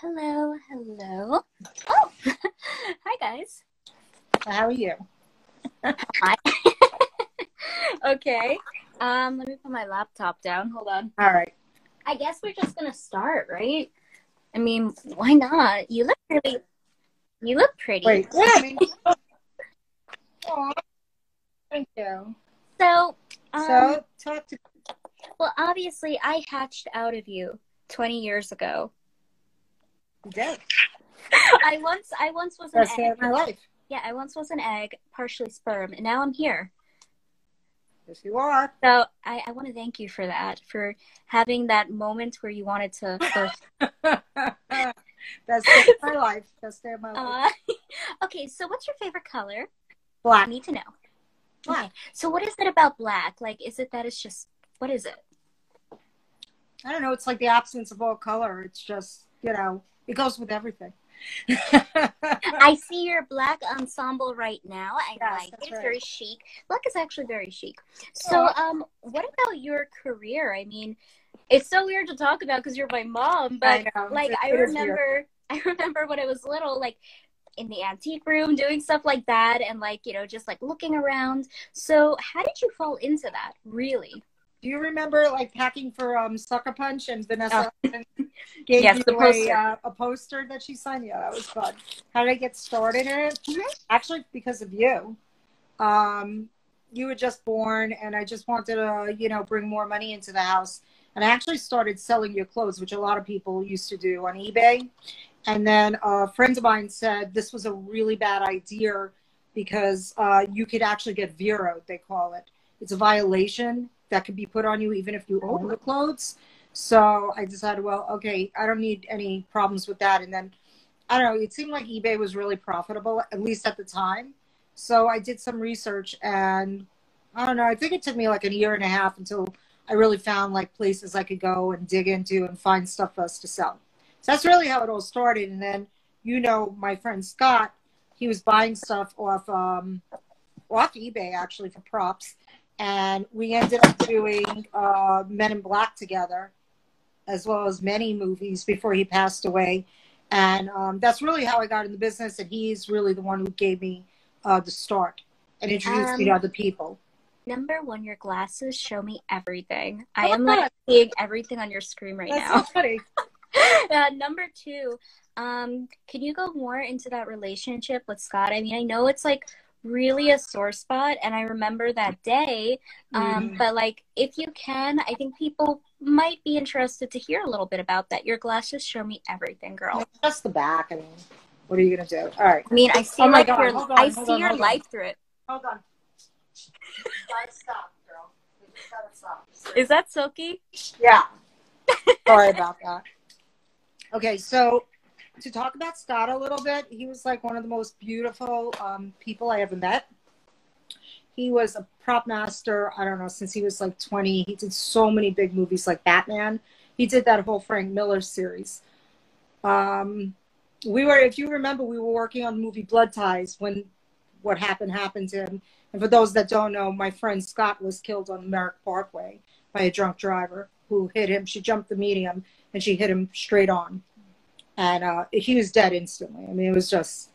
Hello, hello. Oh, hi guys. How are you? Hi. okay. Um, let me put my laptop down. Hold on. All right. I guess we're just gonna start, right? I mean, why not? You look really. You look pretty. Wait. Yeah. I mean, Aw, thank you. So, um, So, talk to. well, obviously, I hatched out of you 20 years ago. I once, I once was an Best day egg. my life. Yeah, I once was an egg, partially sperm, and now I'm here. Yes, you are. So I, I want to thank you for that, for having that moment where you wanted to first. Best day of my life. Best day of my life. Uh, okay, so what's your favorite color? I Black. need to know. Black. So what is it about black? Like, is it that it's just what is it? I don't know. It's like the absence of all color. It's just, you know, it goes with everything. I see your black ensemble right now. I Yes, like it. It's right. very chic. Black is actually very chic. So, um, what about your career? I mean, it's so weird to talk about because you're my mom, but I know. like I remember, I remember when I was little, like in the antique room doing stuff like that, and like you know, just like looking around. So, how did you fall into that? Really? Do you remember like packing for um Sucker Punch and Vanessa gave Yes, you the poster. A, uh, a poster that she signed? Yeah, that was fun. How did I get started in it? Mhm. Actually, because of you. Um, you were just born, and I just wanted to, you know, bring more money into the house. And I actually started selling your clothes, which a lot of people used to do on eBay. And then a friend of mine said this was a really bad idea because uh, you could actually get Vero, they call it. It's a violation that could be put on you even if you own the clothes. So I decided, well, okay, I don't need any problems with that. And then I don't know, it seemed like eBay was really profitable, at least at the time. So I did some research and I don't know, I think it took me like a year and a half until I really found like places I could go and dig into and find stuff for us to sell. So that's really how it all started. And then, you know, my friend Scott, he was buying stuff off um, off eBay actually for props, and we ended up doing uh, Men in Black together, as well as many movies before he passed away. And um, that's really how I got in the business. And he's really the one who gave me uh, the start and introduced me to Um, other people. Number one, your glasses show me everything. I Oh am my like seeing everything on your screen right That's now. so funny. uh, number two, um, can you go more into that relationship with Scott? I mean, I know it's like really a sore spot, and I remember that day. Um, Mhm. But like, if you can, I think people might be interested to hear a little bit about that. Your glasses show me everything, girl. Just the back. I mean, what are you gonna do? All right, I mean, I see Oh like God, your, on, I see on, your on. life through it. hold on. Stop, girl. We just gotta stop. Is that Silky? Yeah. Sorry about that. Okay, so to talk about Scott a little bit, he was like one of the most beautiful um, people I ever met. He was a prop master, I don't know, since he was like 20. He did so many big movies like Batman. He did that whole Frank Miller series. Um, we were, if you remember, we were working on the movie Blood Ties when what happened happened to him. And for those that don't know, my friend Scott was killed on Merrick Parkway by a drunk driver who hit him. She jumped the medium and she hit him straight on. And uh, he was dead instantly. I mean, it was just,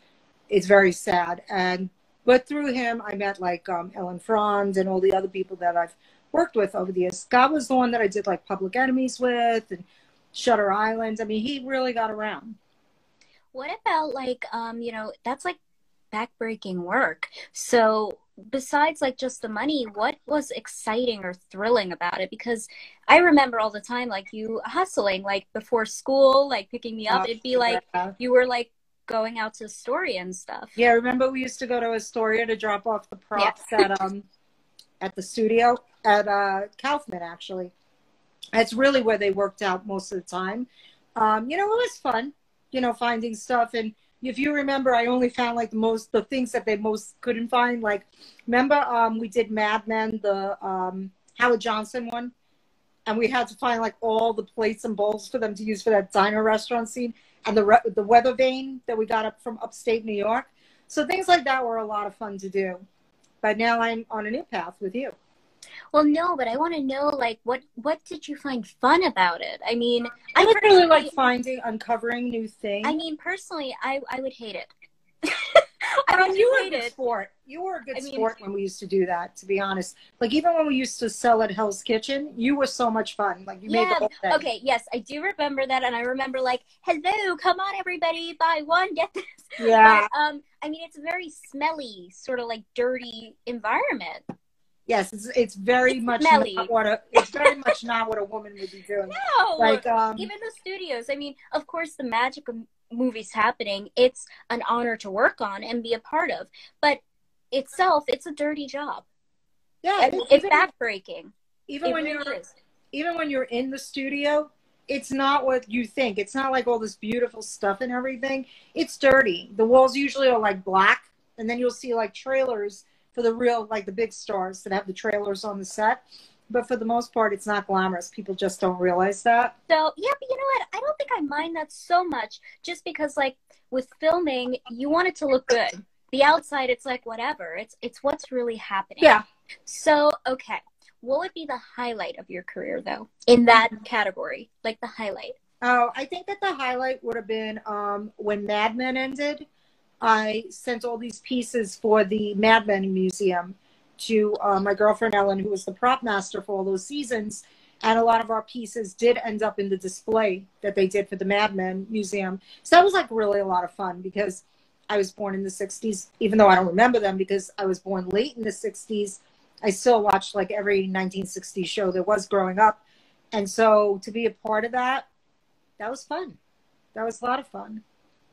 it's very sad. And, but through him, I met like um, Ellen Freund and all the other people that I've worked with over the years. Scott was the one that I did like Public Enemies with and Shutter Island. I mean, he really got around. What about like um, you know, that's like backbreaking work. So besides like just the money, what was exciting or thrilling about it? Because I remember all the time like you hustling like before school, like picking me up. It'd be like Yeah. you were like going out to Astoria and stuff. Yeah, I remember we used to go to Astoria to drop off the props at um at the studio at uh Kaufman actually. That's really where they worked out most of the time. Um, you know, it was fun, you know, finding stuff and if you remember, I only found like the most the things that they most couldn't find. Like, remember, um, we did Mad Men, the um, Howard Johnson one, and we had to find like all the plates and bowls for them to use for that diner restaurant scene, and the re- the weather vane that we got up from upstate New York. So things like that were a lot of fun to do. But now I'm on a new path with you. Well, no, but I want to know, like, what what did you find fun about it? I mean, I would really like finding, uncovering new things. I mean, personally, I I would hate it. I mean, you were a good sport. You were a good I mean, sport when we used to do that. To be honest, like even when we used to sell at Hell's Kitchen, you were so much fun. Like you yeah, made the whole thing. Okay, yes, I do remember that, and I remember like, "Hello, come on, everybody, buy one, get this." Yeah. But, um, I mean, it's a very smelly, sort of like dirty environment. Yes, it's it's very it's much smelly. not what a it's very much not what a woman would be doing. No, like um, even the studios. I mean, of course, the magic of movies happening, it's an honor to work on and be a part of. But itself, it's a dirty job. Yeah, it's backbreaking. Even it when really you're is. even when you're in the studio, it's not what you think. It's not like all this beautiful stuff and everything. It's dirty. The walls usually are like black, and then you'll see like trailers for the real like the big stars that have the trailers on the set but for the most part, it's not glamorous. People just don't realize that. So, yeah, but you know what? I don't think I mind that so much just because, like, with filming, you want it to look good. The outside, it's like whatever. It's it's what's really happening. Yeah. So, okay, what would be the highlight of your career, though, in that category? Like the highlight. Oh, I think that the highlight would have been um, when Mad Men ended. I sent all these pieces for the Mad Men Museum to uh, my girlfriend Ellen, who was the prop master for all those seasons. And a lot of our pieces did end up in the display that they did for the Mad Men Museum. So that was like really a lot of fun because I was born in the 60s, even though I don't remember them because I was born late in the 60s. I still watched like every 1960s show there was growing up. And so to be a part of that, that was fun. That was a lot of fun.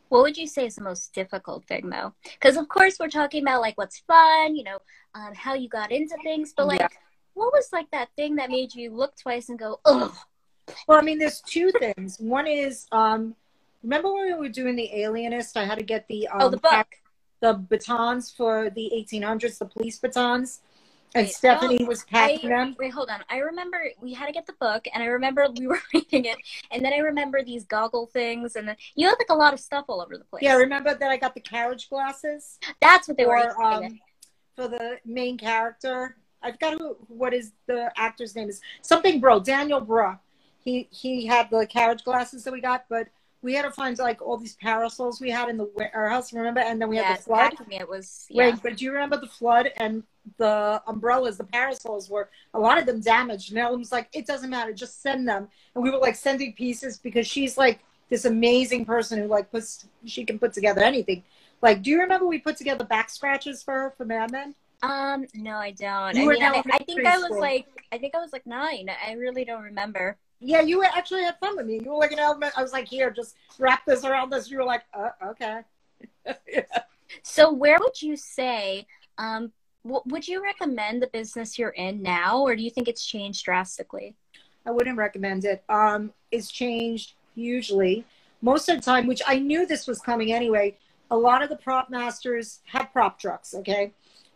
What would you say is the most difficult thing, though? Because of course we're talking about like what's fun, you know, um, how you got into things, but like, yeah. what was like that thing that made you look twice and go, oh Well, I mean, there's two things. One is, um, remember when we were doing the Alienist? I had to get the um, oh the book, the batons for the 1800s, the police batons and Stephanie was packing I, them. Wait, hold on. I remember we had to get the book, and I remember we were reading it, and then I remember these goggle things, and then you had like a lot of stuff all over the place. Yeah, remember that I got the carriage glasses. That's what they for, were. Um, for the main character, I forgot who. What is the actor's name? Is something Brühl Daniel Brühl. He he had the carriage glasses that we got, but we had to find like all these parasols we had in the warehouse, remember? And then we had the flood. It was yeah. Wait, but do you remember the flood and the umbrellas, the parasols were a lot of them damaged. And Ellen was like, it doesn't matter, just send them. And we were like sending pieces because she's like this amazing person who like puts she can put together anything. Like, do you remember we put together back scratches for her for Mad Men? Um, no, I don't. You I mean, I, I, think I was school. like, I think I was like nine. I really don't remember. Yeah, you actually had fun with me. You were like an element. I was like, here, just wrap this around this. You were like, uh, okay. yeah. So, where would you say um, would you recommend the business you're in now, or do you think it's changed drastically? I wouldn't recommend it. Um, it's changed hugely. Most of the time, which I knew this was coming anyway, a lot of the prop masters have prop trucks, okay?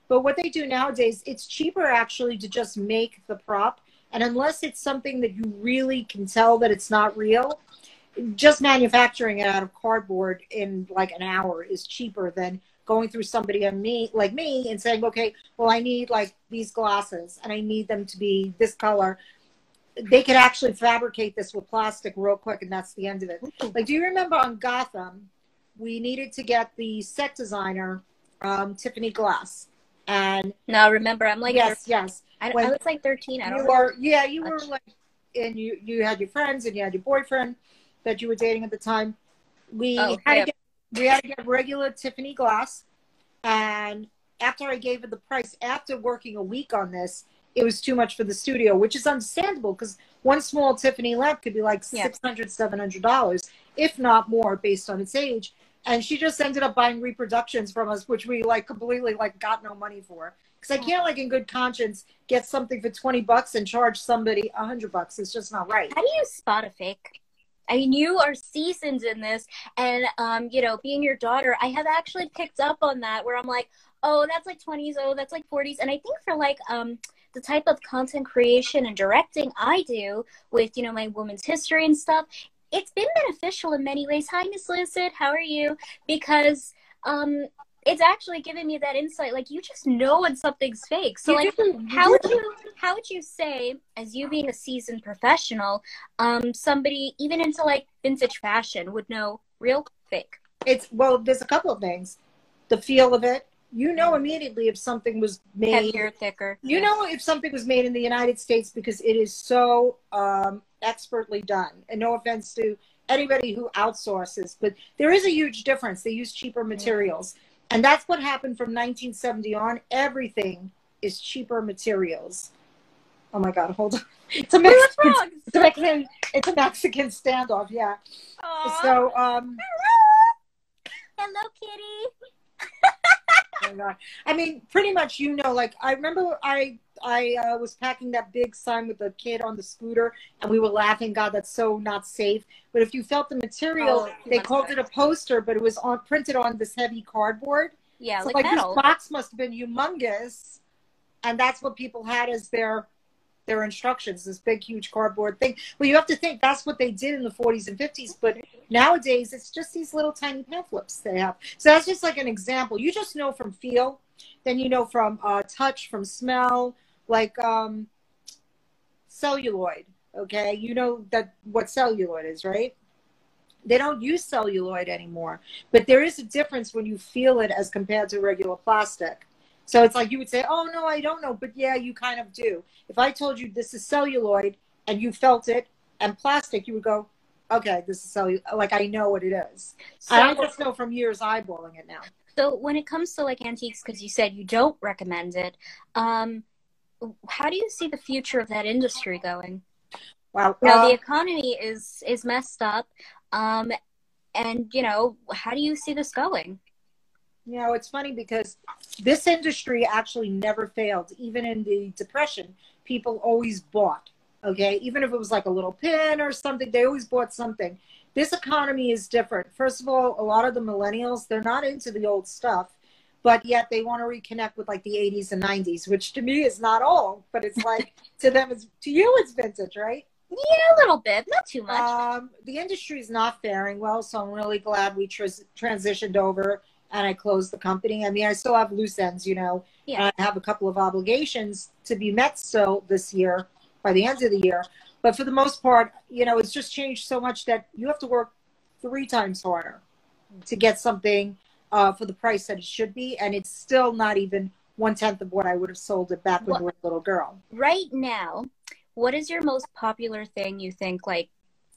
But what they do nowadays, it's cheaper actually to just make the prop. And unless it's something that you really can tell that it's not real, just manufacturing it out of cardboard in like an hour is cheaper than going through somebody and me like me and saying, okay, well, I need like these glasses and I need them to be this color. They could actually fabricate this with plastic real quick, and that's the end of it. Like, do you remember on Gotham, we needed to get the set designer, um, Tiffany Glass, and no, remember, I'm like yes, yes. I, I was like 13. I don't you were, yeah, you were like, and you you had your friends and you had your boyfriend that you were dating at the time. We oh, had yeah. to get we had to get regular Tiffany glass. And after I gave it the price, after working a week on this, it was too much for the studio, which is understandable because one small Tiffany lamp could be like yeah. $600, $700, if not more, based on its age. And she just ended up buying reproductions from us, which we like completely like got no money for. Because I can't like in good conscience get something for 20 bucks and charge somebody a hundred bucks. It's just not right. How do you spot a fake? I mean, you are seasoned in this, and um, you know, being your daughter, I have actually picked up on that where I'm like, oh, that's like 20s, oh, that's like 40s, and I think for like um the type of content creation and directing I do with you know my women's history and stuff, it's been beneficial in many ways. Hi, Miss Lucid, how are you? Because um it's actually giving me that insight. Like you just know when something's fake. So like, how would you how would you say, as you being a seasoned professional, um, somebody even into like vintage fashion would know real fake? It's well, there's a couple of things. The feel of it. You know immediately if something was made. Heavier, thicker. You Yeah. know if something was made in the United States because it is so um, expertly done. And no offense to anybody who outsources, but there is a huge difference. They use cheaper materials. And that's what happened from 1970 on. Everything is cheaper materials. Oh my God, hold on. It's a Mexican, it's a Mexican, it's a Mexican standoff, yeah. Aw. So, um, Hello, kitty. My God. I mean, pretty much, you know, like I remember I I uh, was packing that big sign with the kid on the scooter, and we were laughing. God, that's so not safe. But if you felt the material, Oh, they called it a poster, but it was on printed on this heavy cardboard. Yeah, so like, like this box must have been humongous, and that's what people had as their their instructions. This big, huge cardboard thing. Well, you have to think that's what they did in the 40s and 50s, but nowadays it's just these little tiny pamphlets they have. So that's just like an example. You just know from feel, then you know from uh, touch, from smell, like um, celluloid. Okay, you know that what celluloid is, right? They don't use celluloid anymore, but there is a difference when you feel it as compared to regular plastic. So it's like you would say, "Oh no, I don't know," but yeah, you kind of do. If I told you this is celluloid and you felt it and plastic, you would go, "Okay, this is celluloid." Like I know what it is. So, I just know from years eyeballing it now. so when it comes to like antiques, because you said you don't recommend it, um, how do you see the future of that industry going? Wow. Now Uh, the economy is is messed up, um, and you know how do you see this going? You know, it's funny because this industry actually never failed. Even in the Depression, people always bought. Okay. Even if it was like a little pin or something, they always bought something. This economy is different. First of all, a lot of the millennials, they're not into the old stuff, but yet they want to reconnect with like the 80s and 90s, which to me is not old, but it's like to them, it's to you, it's vintage, right? Yeah, a little bit, not too much. Um, the industry is not faring well, so I'm really glad we tras- transitioned over and I closed the company. I mean, I still have loose ends, you know. Yeah. I have a couple of obligations to be met so this year by the end of the year. But for the most part, you know, it's just changed so much that you have to work three times harder to get something uh, for the price that it should be, and it's still not even one tenth of what I would have sold it back when you were a little girl. right now, what is your most popular thing you think like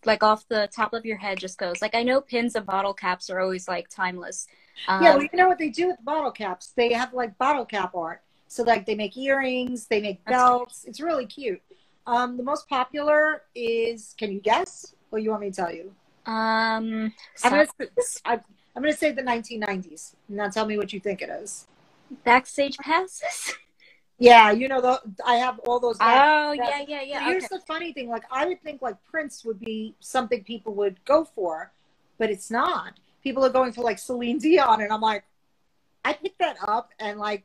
like off the top of your head just goes like I know pins and bottle caps are always like timeless. Um, yeah, well, you know what they do with bottle caps? They have like bottle cap art. So like they make earrings, they make belts. It's really cute. Um, the most popular is can you guess? Or you want me to tell you? um I'm gonna, I'm gonna say the 1990s. Now tell me what you think it is. backstage passes. Yeah, you know the I have all those. oh that's- yeah, yeah, yeah. here's the funny thing: like I would think like Prince would be something people would go for, but it's not. People are going for like Celine Dion, and I'm like, I picked that up, and like,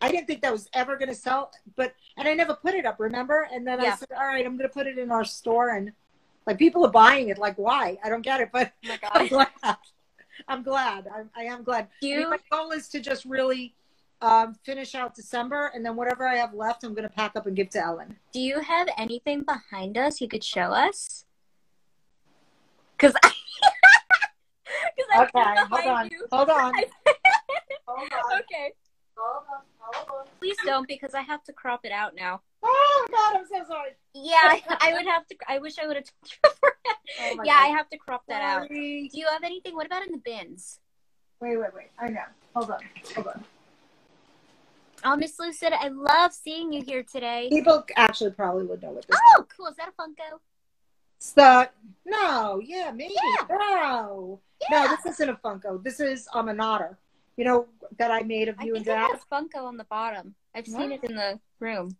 I didn't think that was ever going to sell, but and I never put it up, remember? And then I said, all right, I'm going to put it in our store, and like people are buying it. Like, why? I don't get it, but Oh my I'm glad. I'm glad. I'm, I am glad. Do I mean, my goal is to just really um, finish out December, and then whatever I have left, I'm going to pack up and give to Ellen. do you have anything behind us you could show us? Because I, Cause Okay, hold on, you. hold on, hold on, okay. hold on, hold on. Please don't because I have to crop it out now. Oh God, I'm so sorry. Yeah, I, I would have to. I wish I would have touched your forehead. Oh yeah, God. I have to crop that out. Do you have anything? What about in the bins? Wait, wait, wait. I know. Hold on, hold on. Oh, Miss Lucid, I love seeing you here today. People actually probably would know what this. Oh, cool. Is that a Funko? The no, yeah, maybe Yeah. no, Yeah. no. This isn't a Funko. This is um, an otter. You know that I made of I you and I Dad. have Funko on the bottom. I've seen it in the room.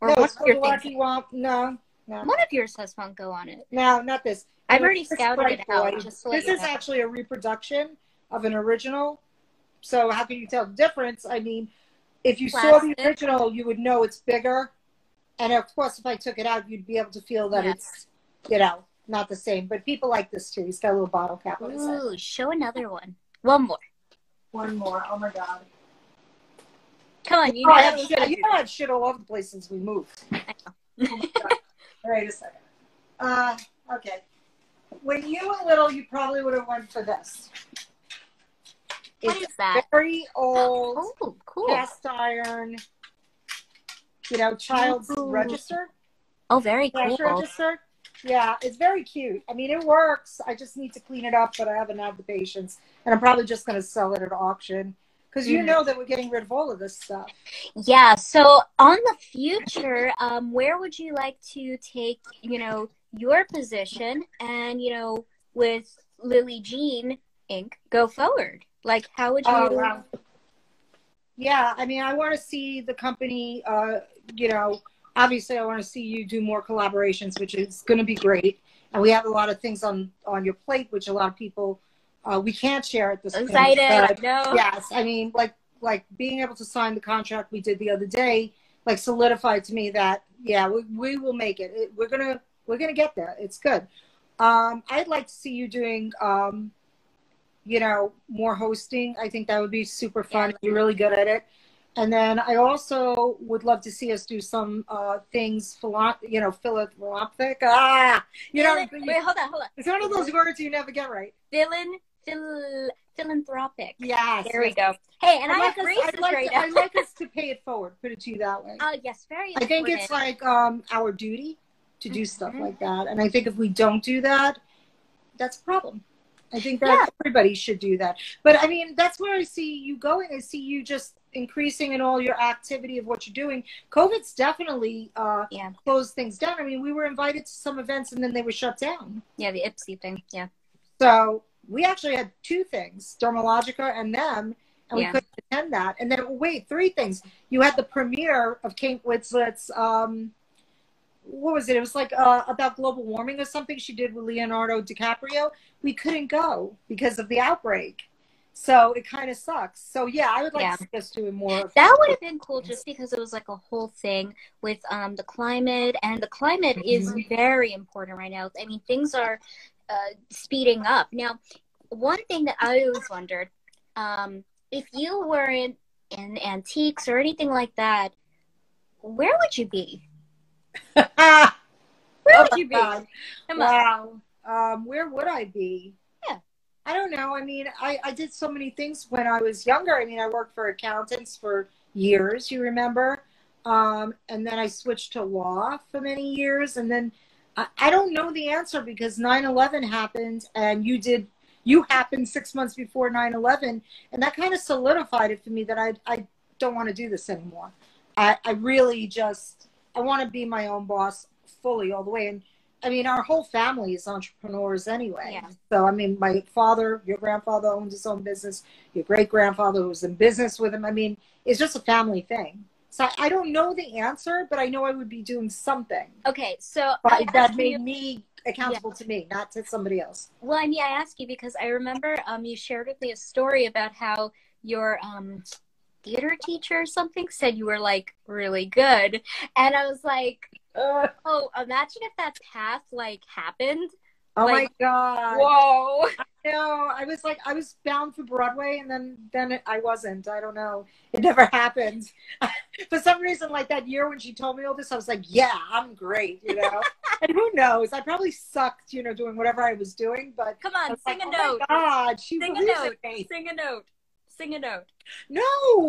Or No, one of your things. Womp. No, no, One of yours has Funko on it. no, not this. I've No, already scouted it out. This is know. actually a reproduction of an original. So how can you tell the difference? I mean, if you saw the original, you would know it's bigger. And of course, if I took it out, you'd be able to feel that Yeah. it's, you know, not the same. But people like this too. He's got a little bottle cap on his head. Ooh, show another one. One more. one more. Oh my god. Come on, you Oh, I've to shit, you know have shit all over the place since we moved. I know. Oh. Wait a second. Uh, okay. When you were little, you probably would have went for this. What It's is that? very old Oh, cool. cast iron, you know, child's Ooh. register, Oh, very cash cool. register. Yeah, it's very cute. I mean, it works. I just need to clean it up, but I haven't had the patience, and I'm probably just going to sell it at auction because you Mhm. know that we're getting rid of all of this stuff. Yeah. So on the future, um, where would you like to take, you know, your position and, you know, with Lily Jean Inc. go forward? Like, how would you? Oh, wow. Yeah, I mean, I want to see the company, uh, you know, obviously I want to see you do more collaborations, which is going to be great. And we have a lot of things on, on your plate, which a lot of people, uh, we can't share at this point. Excited. but No. Yes. I mean, like, like being able to sign the contract we did the other day, like solidified to me that, yeah, we, we will make it. it we're going to, we're to get there. It's good. Um, I'd like to see you doing, um, you know, more hosting. I think that would be super fun. Yeah. You're really good at it. And then I also would love to see us do some uh, things, philo- you know, philanthropic. Ah, you know, wait, hold on, hold on. it's one of those words you never get right. Philan, phil, philanthropic. Yes. There we go. Hey, and I'd I like have us, I'd like, right to- I'd like us to pay it forward. Put it to you that way. Oh, yes, very. I think it's like um, our duty to do stuff Mhm. like that. And I think if we don't do that, that's a problem. I think that Yeah. everybody should do that. But I mean, that's where I see you going. I see you just increasing in all your activity of what you're doing. COVID's definitely uh, Yeah. closed things down. I mean, we were invited to some events and then they were shut down. Yeah, the Ipsy thing. Yeah. So we actually had two things, Dermalogica and them, and we couldn't attend that. And then, wait, three things. You had the premiere of Kate Winslet's, um, what was it? It was like uh, about global warming or something she did with Leonardo DiCaprio. We couldn't go because of the outbreak. So it kind of sucks. So yeah, I would like Yeah. to see us doing more. That would have been cool just because it was like a whole thing with um, the climate, and the climate is Mm-hmm. very important right now. I mean, things are uh, speeding up. Now, one thing that I always wondered um, if you were in, in antiques or anything like that, where would you be? Where Oh would my you be? God. Come on. Wow. Um, where would I be? Yeah. I don't know. I mean, I, I did so many things when I was younger. I mean, I worked for accountants for years, you remember? Um, and then I switched to law for many years. And then I, I don't know the answer because 9 11 happened and you did, you happened six months before 9 11. And that kind of solidified it for me that I, I don't want to do this anymore. I, I really just, I want to be my own boss fully all the way. And I mean, our whole family is entrepreneurs anyway. Yeah. So, I mean, my father, your grandfather owned his own business. Your great grandfather was in business with him. I mean, it's just a family thing. So I don't know the answer, but I know I would be doing something. Okay, so that made you- me accountable to me, not to somebody else. Well, I mean, I ask you because I remember um, you shared with me a story about how your um, theater teacher or something said you were like really good, and I was like, oh, imagine if that path like happened. oh Like- my God. Whoa! No, I was like, I was bound for Broadway, and then then it, I wasn't. I don't know. It never happened. for some reason, like that year when she told me all this, I was like, yeah, I'm great, you know. and who knows? I probably sucked, you know, doing whatever I was doing. But Come on, sing like, a oh note. my God, she Sing a note. me. Sing a note. Sing a note. No,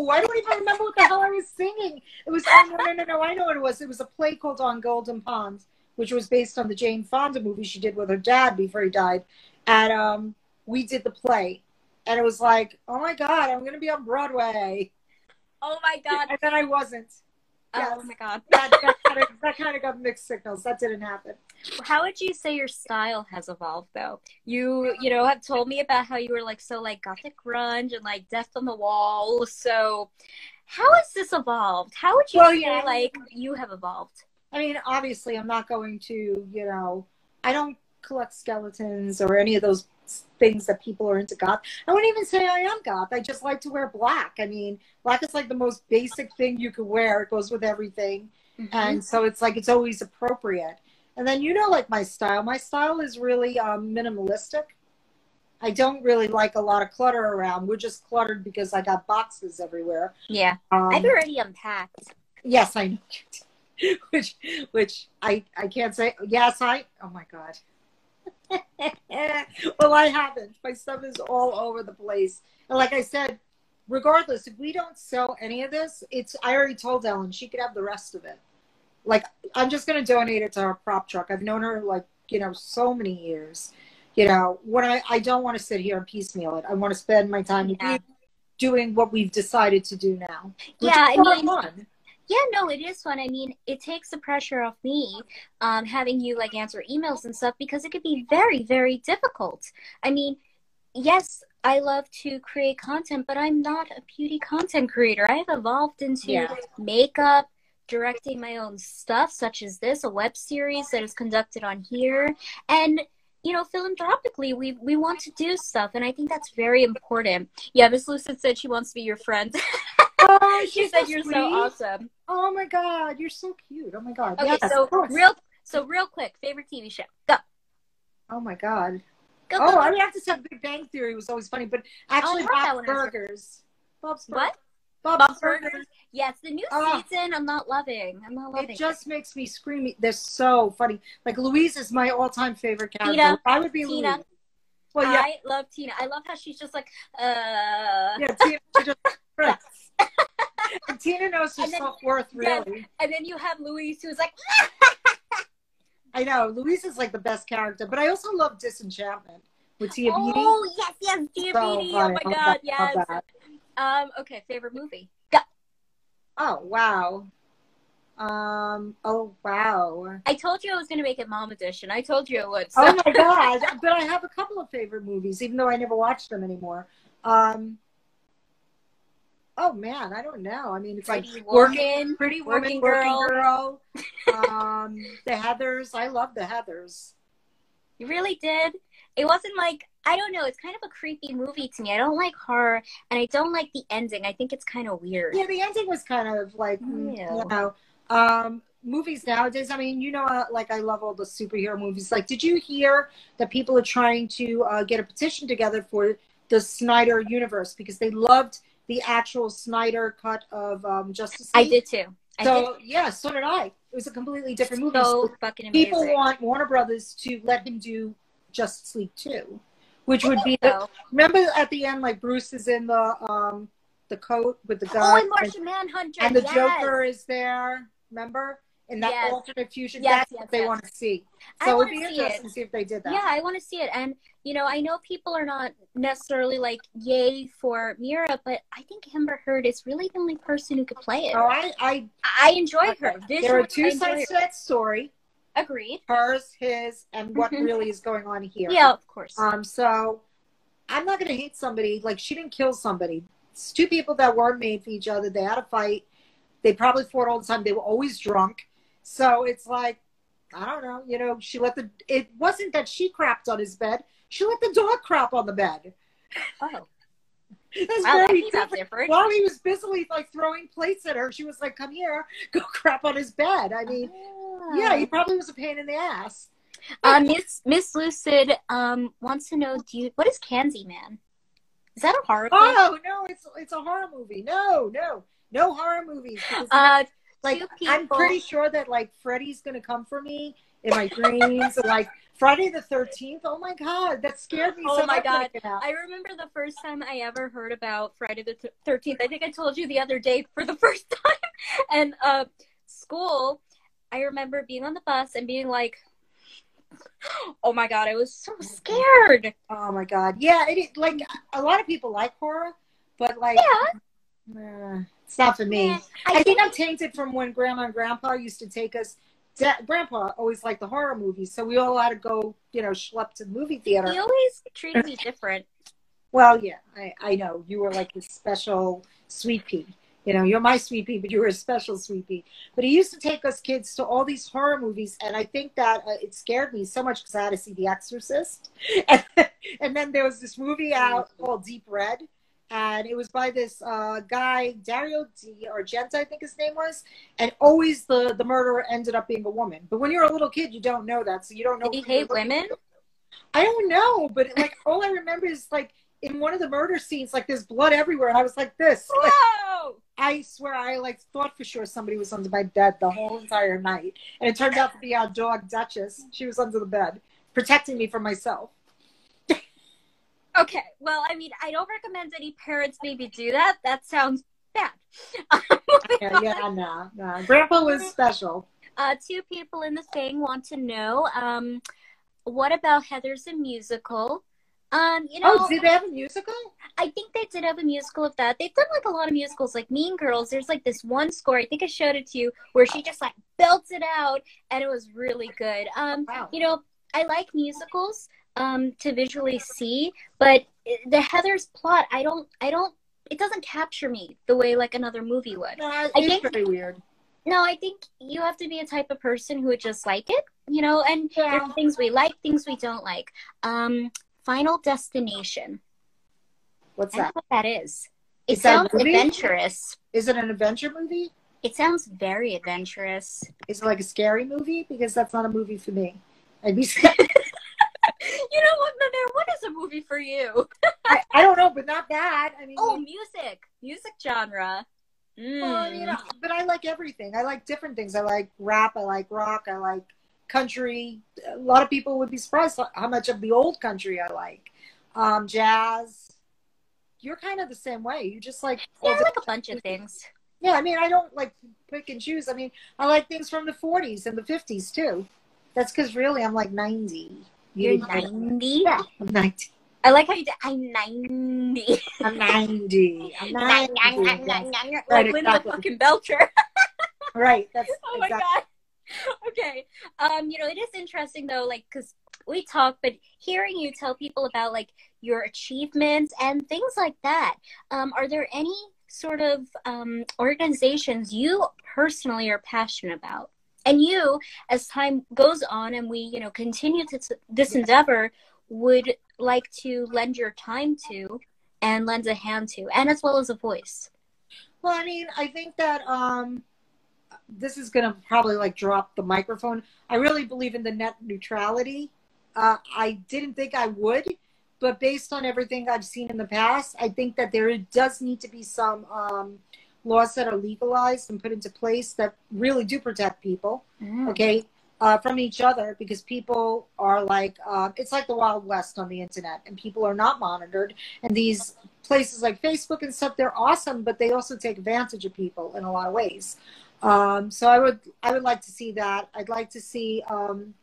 I don't even remember what the hell I was singing. It was oh, no, no, no, no. I know what it was. It was a play called On Golden Pond, which was based on the Jane Fonda movie she did with her dad before he died. And um, we did the play, and it was like, oh my god, I'm gonna be on Broadway. Oh my god. And then I wasn't. Oh my god. That, that, that kind of got mixed signals. That didn't happen. How would you say your style has evolved though? You, you know, have told me about how you were like so like gothic grunge and like death on the wall. So how has this evolved? How would you Well, say yeah. like you have evolved? I mean, obviously, I'm not going to, you know, I don't collect skeletons or any of those things that people are into goth. I wouldn't even say I am goth. I just like to wear black. I mean, black is like the most basic thing you could wear. It goes with everything. Mm-hmm. And so it's like it's always appropriate. And then you know like my style. My style is really um, minimalistic. I don't really like a lot of clutter around. We're just cluttered because I got boxes everywhere. Yeah. Um, I've already unpacked. Yes, I know. which, which I, I can't say. Yes, I. Oh my god. well, I haven't. My stuff is all over the place. And like I said, regardless, if we don't sell any of this, it's. I already told Ellen she could have the rest of it. Like I'm just going to donate it to her prop truck. I've known her like you know so many years. You know, when I I don't want to sit here and piecemeal it. I want to spend my time Yeah. doing what we've decided to do now. Yeah, I mean- fun. Yeah, no, it is fun. I mean, it takes the pressure off me, um, having you like answer emails and stuff because it could be very, very difficult. I mean, yes, I love to create content, but I'm not a beauty content creator. I have evolved into Yeah. makeup, directing my own stuff, such as this, a web series that is conducted on here, and you know, philanthropically, we we want to do stuff, and I think that's very important. Yeah, Miss Lucid said she wants to be your friend. Oh, she said so you're so awesome. Oh my god, you're so cute. Oh my god. Okay, yes, so real, so real quick, favorite TV show. Go, Oh my god. go, Oh, go. I have to say Big Bang Theory was always funny, but actually oh, I heard that Bob's. Burgers. What? Bob's, Bob's Burgers. Burgers? Yes, the new Oh. season. I'm not loving. I'm not loving. It just makes me scream. They're so funny. Like Louise is my all-time favorite character. Tina. I would be Tina. Louise. Well, yeah, I love Tina. I love how she's just like, uh. yeah. Tina, she just, right. and Tina knows her self-worth Yes. really. And then you have Louise, who's like, I know Louise is like the best character, but I also love Disenchantment with Tiabeanie. oh yes, yes, Tia So Beauty. Oh my god, yes. Um. Okay, favorite movie. Go. Oh wow. Um. Oh wow. I told you I was gonna make it Mom Edition. I told you I would. So. Oh my god! But I have a couple of favorite movies, even though I never watch them anymore. Um. Oh man, I don't know. I mean, it's like Pretty working, pretty woman, Working working Girl. girl. um, the Heather's. I love the Heather's. You really did. It wasn't like I don't know. It's kind of a creepy movie to me. I don't like horror, and I don't like the ending. I think it's kind of weird. Yeah, the ending was kind of like mm, Ew. you know. Um, movies nowadays. I mean, you know, uh, like I love all the superhero movies. Like, did you hear that people are trying to uh, get a petition together for the Snyder universe because they loved the actual Snyder cut of um, Justice I did too. I So yeah, so did I. It was a completely did. different movie. So So fucking amazing. people want Warner Brothers to let him do Justice League two, which would be the, remember at the end like Bruce is in the um the coat with the gun Oh, and and- Martian Manhunter. and the yes. Joker is there. Remember in that Yes. alternate fusion. Yes, That's yes, what they want to see. I So it'd be interesting to see if they did that. Yeah, I want to see it. And, you know, I know people are not necessarily like, yay for Mera, but I think Amber Heard is really the only person who could play it. Oh, I, I I enjoy her. there are Visually, two sides to that story: Agreed. hers, his, and what Mhm. really is going on here. Yeah, of course. Um. So I'm not going to hate somebody like she didn't kill somebody. It's two people that weren't made for each other. They had a fight. They probably fought all the time. They were always drunk. So it's like, I don't know. You know, she let the. It wasn't that she crapped on his bed. She let the dog crap on the bed. oh, That's wow, very out different. different. While he was busily like throwing plates at her, she was like, "Come here, go crap on his bed." I mean, yeah, he probably was a pain in the ass. Um, Miss Miss Lucid um wants to know, do you what is Candyman? Is that a horror? Oh no, it's it's a horror movie. No, no, no horror movies. Uh, like I'm pretty sure that like Freddy's gonna come for me in my dreams. like Friday the Thirteenth. Oh my god, that scared me. Oh so my much God. it came out. I remember the first time I ever heard about Friday the Thirteenth. I think I told you the other day for the first time. And uh, school, I remember being on the bus and being like, "Oh my god!" I was so mm-hmm. scared. Oh my god, yeah. It, like a lot of people like horror, but like, nah, it's not for me. Yeah, I think I'm tainted from when Grandma and Grandpa used to take us. Grandpa always liked the horror movies, so we all had to go, you know, schlep to the movie theater. he always treated me different. Well, yeah, I, I know you were like this special sweet pea. You know, you're my sweet pea, but you were a special sweet pea. But he used to take us kids to all these horror movies, and I think that uh, it scared me so much because I had to see The Exorcist, and, and then there was this movie out called Deep Red, and it was by this uh, guy Dario Di Argento, I think his name was, and always the the murderer ended up being a woman. But when you're a little kid, you don't know that, so you don't know. Did he hate women? I don't know, but like all I remember is like in one of the murder scenes, like there's blood everywhere, and I was like this. Like, I swear, I like thought for sure somebody was under my bed the whole entire night, and it turned out to be our dog Duchess. She was under the bed, protecting me from myself. Okay, well, I mean, I don't recommend any parents maybe do that. That sounds bad. Yeah, yeah, no, no. Grandpa was special. uh, two people in the thing want to know, um, what about Heather's the musical? Um, you know, Oh, did they have a musical? I think they did have a musical of that. They've done like a lot of musicals, like Mean Girls. There's like this one score, I think I showed it to you, where she just like belts it out, and it was really good. Um, Wow. you know, I like musicals um to visually see, but the Heather's plot, I don't, I don't, it doesn't capture me the way like another movie would. No, I think- very weird. No, I think you have to be a type of person who would just like it, you know, and Yeah. things we like, things we don't like. Um, Final Destination. What's I don't that? know what that is. It Is that sounds adventurous. Is it an adventure movie? It sounds very adventurous. Is it like a scary movie? Because that's not a movie for me. I'd be scared. You know what, Mother? What is a movie for you? I, I don't know, but not that. I mean, Oh, music. Music genre. Mm. well, you know, but I like everything. I like different things. I like rap. I like rock. I like country. A lot of people would be surprised how much of the old country I like. Um, jazz. You're kind of the same way. You just like yeah, I like a bunch of things. Yeah, I mean, I don't like pick and choose. I mean, I like things from the 40s and the 50s too. That's because really I'm like 90. You You're didn't know that. 90? Yeah, I'm 90. I like how you did. I'm 90. I'm 90. I'm 90. like Right, Linda exactly. fucking Belcher. Right. That's oh my exactly. god okay um you know it is interesting though like because we talk but hearing you tell people about like your achievements and things like that um are there any sort of um organizations you personally are passionate about? And you as time goes on and we you know continue to this endeavor would like to lend your time to and lend a hand to and as well as a voice. Well, I mean, I think that um, this is going to probably like drop the microphone. I really believe in the net neutrality. Uh, I didn't think I would, but based on everything I've seen in the past, I think that there does need to be some um, laws that are legalized and put into place that really do protect people. okay uh, from each other because people are like um, it's like the wild west on the internet and people are not monitored and these places like facebook and stuff they're awesome but they also take advantage of people in a lot of ways um, so i would i would like to see that. I'd like to see um,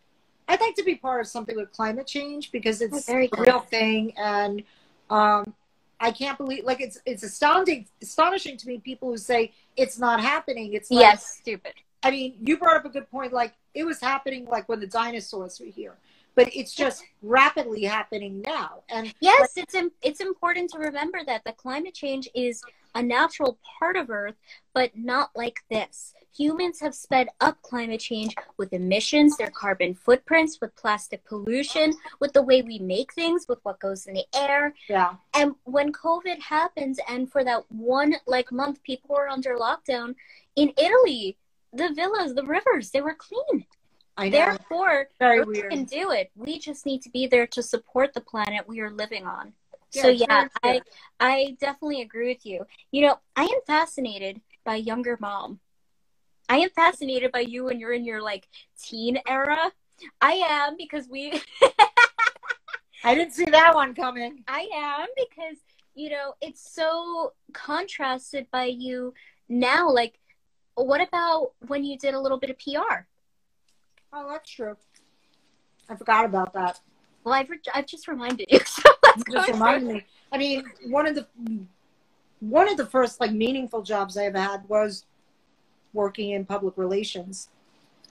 i'd like to be part of something with climate change because it's a real thing. And um, i can't believe like it's it's astounding astonishing to me people who say it's not happening. It's like, yes. stupid. I mean, you brought up a good point. Like it was happening like when the dinosaurs were here, but it's just rapidly happening now. And Yes, it's im- it's important to remember that the climate change is a natural part of Earth, but not like this. Humans have sped up climate change with emissions, their carbon footprints, with plastic pollution, with the way we make things, with what goes in the air. yeah, And when COVID happens, and for that one like month, people were under lockdown in Italy. The villas, the rivers, they were clean. I know. Therefore, Very Earth weird. can do it. We just need to be there to support the planet we are living on. Yeah, so yeah, I. I definitely agree with you. You know, I am fascinated by younger mom. I am fascinated by you when you're in your like teen era. I am because we I didn't see that one coming. I am because you know it's so contrasted by you now. Like, what about when you did a little bit of PR? Oh, that's true. I forgot about that. Well, I've re- I've just reminded you. So You just reminded me. I mean, one of the one of the first like meaningful jobs I ever had was working in public relations,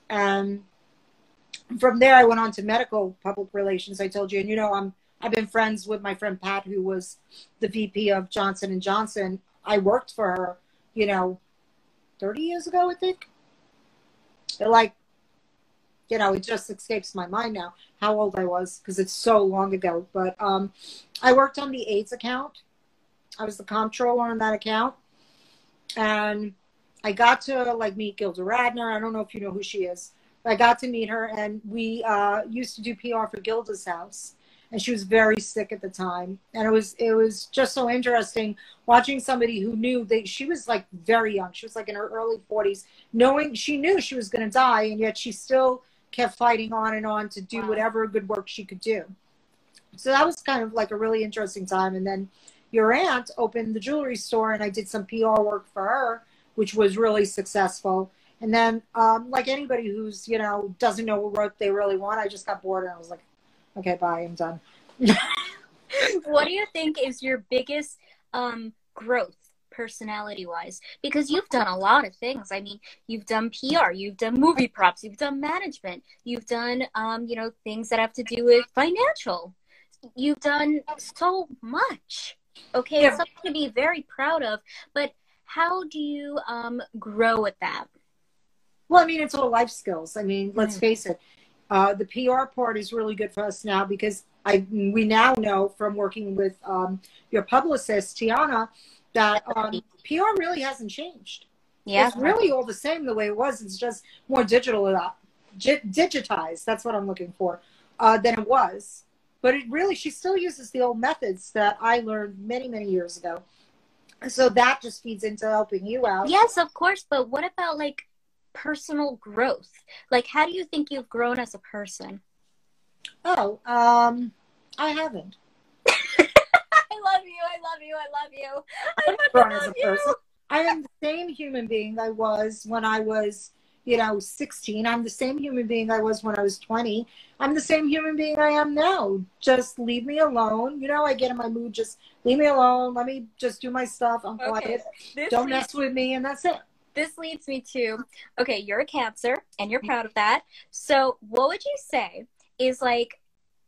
and from there I went on to medical public relations. I told you, and you know, I'm I've been friends with my friend Pat, who was the VP of Johnson and Johnson. I worked for her, you know, 30 years ago, I think. They're like, you know, it just escapes my mind now how old I was because it's so long ago. But um, I worked on the AIDS account. I was the comptroller on that account, and I got to like meet Gilda Radner. I don't know if you know who she is, I got to meet her, and we uh, used to do PR for Gilda's house, and she was very sick at the time, and it was it was just so interesting watching somebody who knew that she was like very young. She was like in her early forties, knowing she knew she was going to die, and yet she still kept fighting on and on to do wow. whatever good work she could do. So that was kind of like a really interesting time, and then your aunt opened the jewelry store, and I did some PR work for her, which was really successful and then, um, like anybody who's, you know, doesn't know what they really want, I just got bored and I was like, okay, bye, I'm done. what do you think is your biggest um, growth personality wise? Because you've done a lot of things. I mean, you've done PR, you've done movie props, you've done management, you've done, um, you know, things that have to do with financial. You've done so much. Okay, yeah. it's something to be very proud of. But how do you um, grow with that? Well, I mean, it's all life skills. I mean, let's mm. face it. Uh, the PR part is really good for us now because I we now know from working with um, your publicist Tiana that um, PR really hasn't changed. Yeah, it's really all the same the way it was. It's just more digital, uh, digitized. That's what I'm looking for uh, than it was. But it really, she still uses the old methods that I learned many, many years ago. So that just feeds into helping you out. Yes, of course. But what about like personal growth? Like, how do you think you've grown as a person? Oh, um, I haven't. I love you. I love you. I love you. I grown as a you. person. I am the same human being I was when I was, you know, 16. I'm the same human being I was when I was 20. I'm the same human being I am now. Just leave me alone. You know, I get in my mood. Just leave me alone. Let me just do my stuff. I'm okay. quiet. Don't mess with me, and that's it this leads me to okay, you're a cancer and you're mm-hmm. proud of that. So, what would you say is like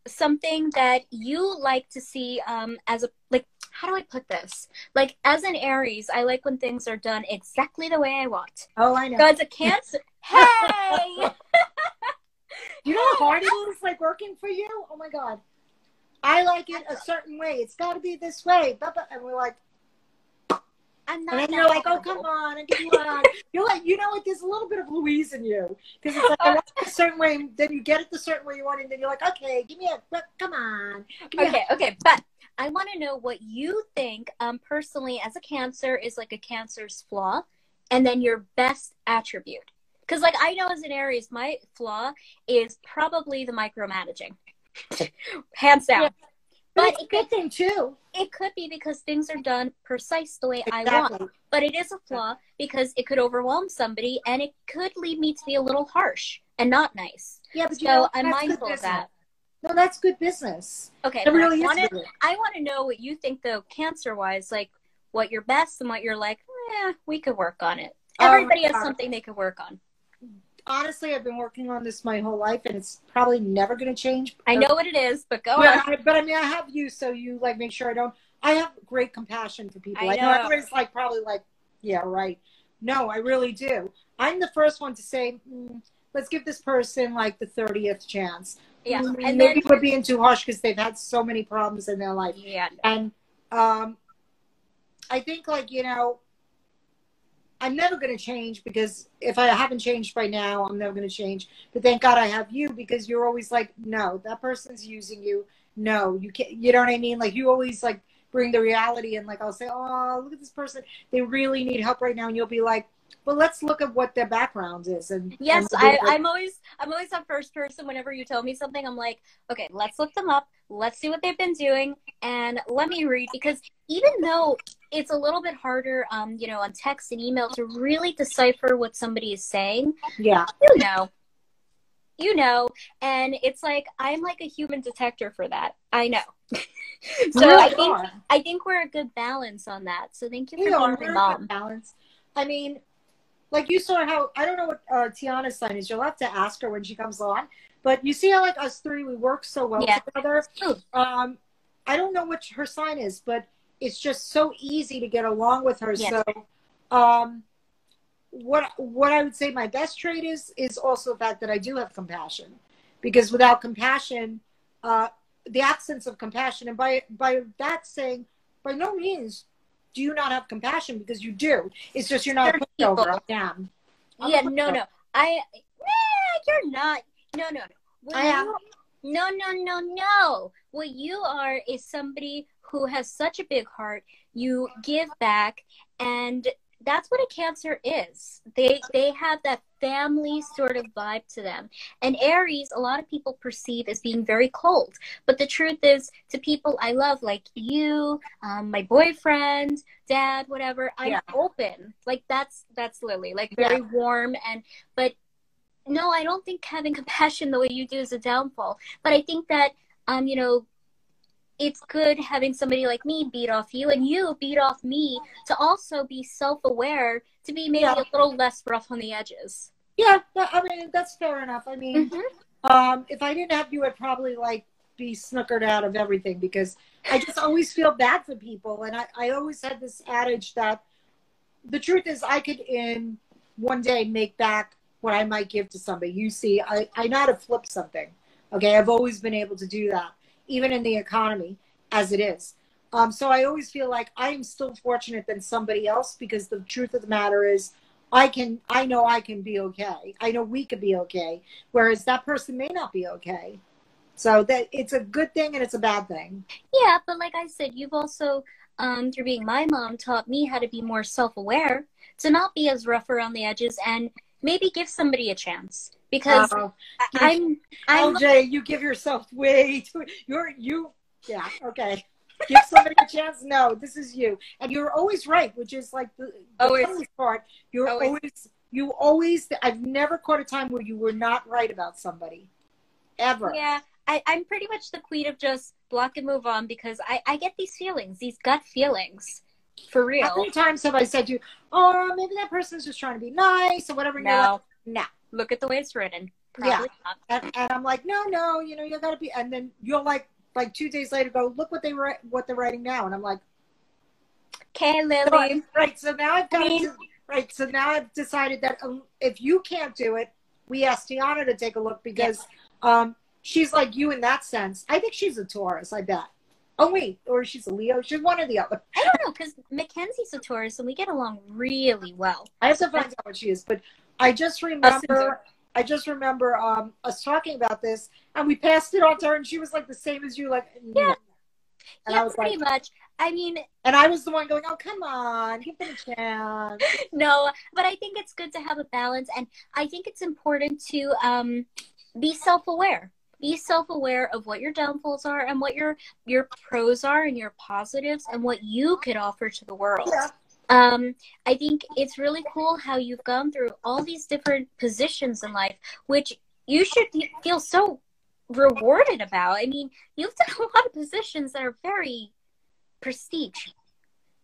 something that you like to see um as a like how do I put this? Like as an Aries, I like when things are done exactly the way I want. Oh, I know. So as a Cancer, hey. you know how hard it is like working for you? Oh my god. I like it a certain way. It's got to be this way. And we're like, I'm not. And then you're like, oh, come on, and you on. You know what? There's a little bit of Louise in you because it's like I want it a certain way, then you get it the certain way you want, it, and then you're like, okay, give me a, come on. Okay, a- okay, but I want to know what you think, um, personally, as a Cancer, is like a Cancer's flaw, and then your best attribute. Because, like, I know as an Aries, my flaw is probably the micromanaging, hands down. Yeah. But, it's a good thing too. It could be because things are done precise the way exactly. I want. But it is a flaw because it could overwhelm somebody and it could lead me to be a little harsh and not nice. Yeah, but so know, I'm mindful of that. No, that's good business. Okay. It really I wanna, I want to know what you think though, cancer wise, like what you're best and what you're like, yeah, we could work on it. Oh Everybody oh, has something they could work on honestly, I've been working on this my whole life, and it's probably never going to change. I know what it is, but go but on. I, but I mean, I have you, so you like make sure I don't. I have great compassion for people. I know, I know everybody's like probably like, yeah, right. No, I really do. I'm the first one to say, mm, let's give this person like the thirtieth chance. Yeah, mm, and maybe then, we're being too harsh because they've had so many problems in their life. Yeah, and um, I think like you know I'm never going to change because if I haven't changed by now, I'm never going to change. But thank God I have you because you're always like, no, that person's using you. No, you can't. You know what I mean? Like you always like bring the reality and like I'll say, oh, look at this person. They really need help right now, and you'll be like, well, let's look at what their background is. And yes, and I, I'm always I'm always the first person. Whenever you tell me something, I'm like, okay, let's look them up. Let's see what they've been doing, and let me read because even though it's a little bit harder, um, you know, on text and email to really decipher what somebody is saying. Yeah, you know, you know, and it's like I'm like a human detector for that. I know. so I think are. I think we're a good balance on that. So thank you for being my mom. Balance. I mean, like you saw how I don't know what uh, Tiana's sign is. You'll have to ask her when she comes on. But you see how like us three we work so well yeah. together. Um, I don't know what her sign is, but it's just so easy to get along with her. Yeah. So, um, what what I would say my best trait is is also the fact that I do have compassion, because without compassion, uh, the absence of compassion, and by by that saying, by no means do you not have compassion because you do. It's just you're not put over. Damn. yeah, no, no. I you're not. No, no, no. I am. you- No, no, no, no. What you are is somebody who has such a big heart. You give back, and that's what a cancer is. They they have that family sort of vibe to them. And Aries, a lot of people perceive as being very cold, but the truth is, to people I love, like you, um, my boyfriend, dad, whatever, I'm Yeah. open. Like that's that's Lily, like very warm and but no, I don't think having compassion the way you do is a downfall. But I think that um, you know, it's good having somebody like me beat off you and you beat off me to also be self aware to be maybe Yeah. a little less rough on the edges. Yeah, I mean that's fair enough. I mean, um, if I didn't have you, I'd probably like be snookered out of everything because I just always feel bad for people, and I, I always had this adage that the truth is I could in one day make back what I might give to somebody. You see, I, I know how to flip something. Okay, I've always been able to do that, even in the economy as it is. Um, so I always feel like I am still fortunate than somebody else because the truth of the matter is I can I know I can be okay. I know we could be okay. Whereas that person may not be okay. So that it's a good thing and it's a bad thing. Yeah, but like I said, you've also, um, through being my mom, taught me how to be more self aware, to not be as rough around the edges, and maybe give somebody a chance. Because I- I'm, I'm, LJ, you give yourself way too you're you yeah, okay. Give somebody a chance. No, this is you. And you're always right, which is like the, the Always. part. You're Always. always you always I've never caught a time where you were not right about somebody. Ever. yeah, I, I'm pretty much the queen of just block and move on because I, I get these feelings, these gut feelings, for real. How many times have I said to you, oh, maybe that person's just trying to be nice or whatever? And you're like, No, no. look at the way it's written. Yeah. Probably not. And, and I'm like, no, no, you know, you gotta be. And then you'll like, like two days later, go look what they write, what they're writing now, and I'm like, Okay, Lily. right, right. So now I've got I mean- to, right. So now I've decided that um, if you can't do it, we asked Tiana to take a look because um, she's like you in that sense. I think she's a Taurus. I bet. Oh wait, or she's a Leo. She's one or the other. I don't know because Mackenzie's a Taurus and we get along really well. I have to find out what she is, but I just remember. I just remember um, us talking about this, and we passed it on to her, and she was like the same as you, like Yeah. And yeah, I was pretty like, much. I mean, and I was the one going, "Oh, come on, give them a chance." no, but I think it's good to have a balance, and I think it's important to um, be self-aware. Be self-aware of what your downfalls are and what your your pros are and your positives and what you could offer to the world. Yeah. Um, I think it's really cool how you've gone through all these different positions in life, which you should feel so rewarded about. I mean, you've done a lot of positions that are very prestige.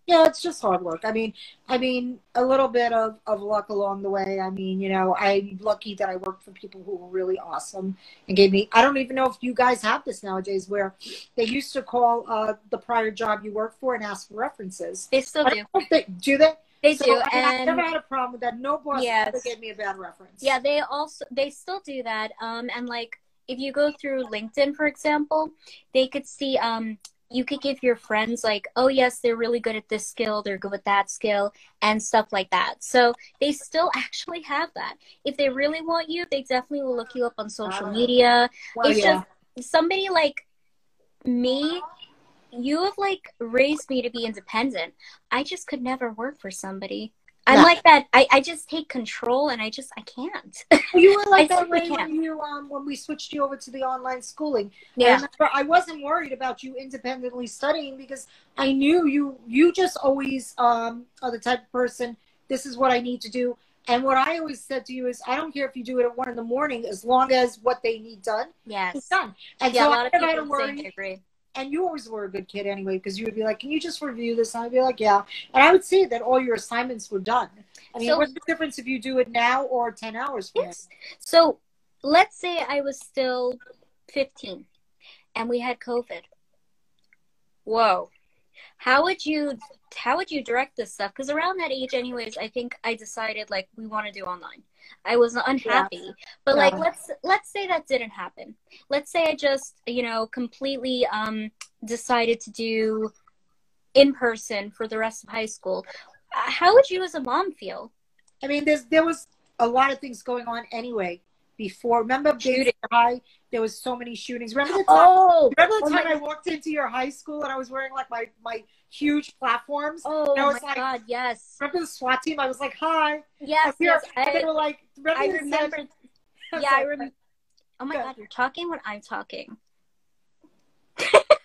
Yeah, it's just hard work. I mean, I mean, a little bit of, of luck along the way. I mean, you know, I'm lucky that I worked for people who were really awesome and gave me. I don't even know if you guys have this nowadays, where they used to call uh, the prior job you worked for and ask for references. They still do. don't know if they do they. They So, do, I mean, I've never had a problem with that. No boss Yes. ever gave me a bad reference. yeah, they also they still do that. Um, and like if you go through LinkedIn, for example, they could see um you could give your friends like, oh yes, they're really good at this skill, they're good with that skill, and stuff like that. So they still actually have that. If they really want you, they definitely will look you up on social Ah. media. Well, it's yeah. just somebody like me you have like raised me to be independent i just could never work for somebody i'm like that I, I just take control and i just i can't you were like that way when you um when we switched you over to the online schooling. I yeah remember I wasn't worried about you independently studying because I knew you you just always um are the type of person this is what I need to do. And what I always said to you is I don't care if you do it at one in the morning as long as what they need done is yes done. And yeah so a lot I of never had to people say they worry. agree And you always were a good kid anyway because you would be like, Can you just review this? And I'd be like, Yeah. And I would see that all your assignments were done. I mean, So- what's the difference if you do it now or 10 hours from yes so let's say i was still 15 and we had covid whoa how would you how would you direct this stuff because around that age anyways i think i decided like we want to do online i was unhappy. But like let's let's say that didn't happen. Let's say i just you know completely um decided to do in person for the rest of high school. How would you as a mom feel? I mean, there's there was a lot of things going on anyway before. Remember Shooting. High? There was so many shootings. Remember the time? Oh, remember the oh time my- I walked into your high school and I was wearing like my my huge platforms? oh And I my like- God, yes, Remember the SWAT team? I was like, "Hi." yes, yes. and they were like, remember I remember. Yeah, I remember. Oh my Go. God, you're talking when I'm talking.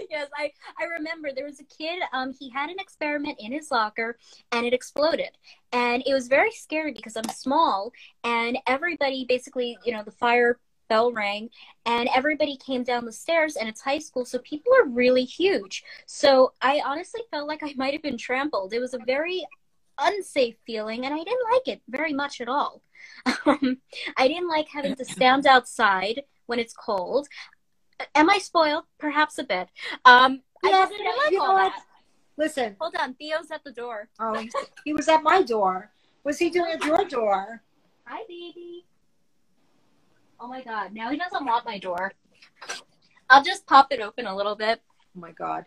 yes, I I remember there was a kid. Um, he had an experiment in his locker, and it exploded. And it was very scary because I'm small, and everybody basically, you know, the fire bell rang, and everybody came down the stairs. And it's high school, so people are really huge. So I honestly felt like I might have been trampled. It was a very unsafe feeling, and I didn't like it very much at all. Um, I didn't like having to stand outside when it's cold. Am I spoiled? Perhaps a bit. Um, I Yeah, didn't like you know what? that. Listen, Hold on, Theo's at the door. oh, he, was at my door. Was he doing at your door? Hi, baby. Oh my god, now he doesn't want my door. I'll just pop it open a little bit. Oh my god!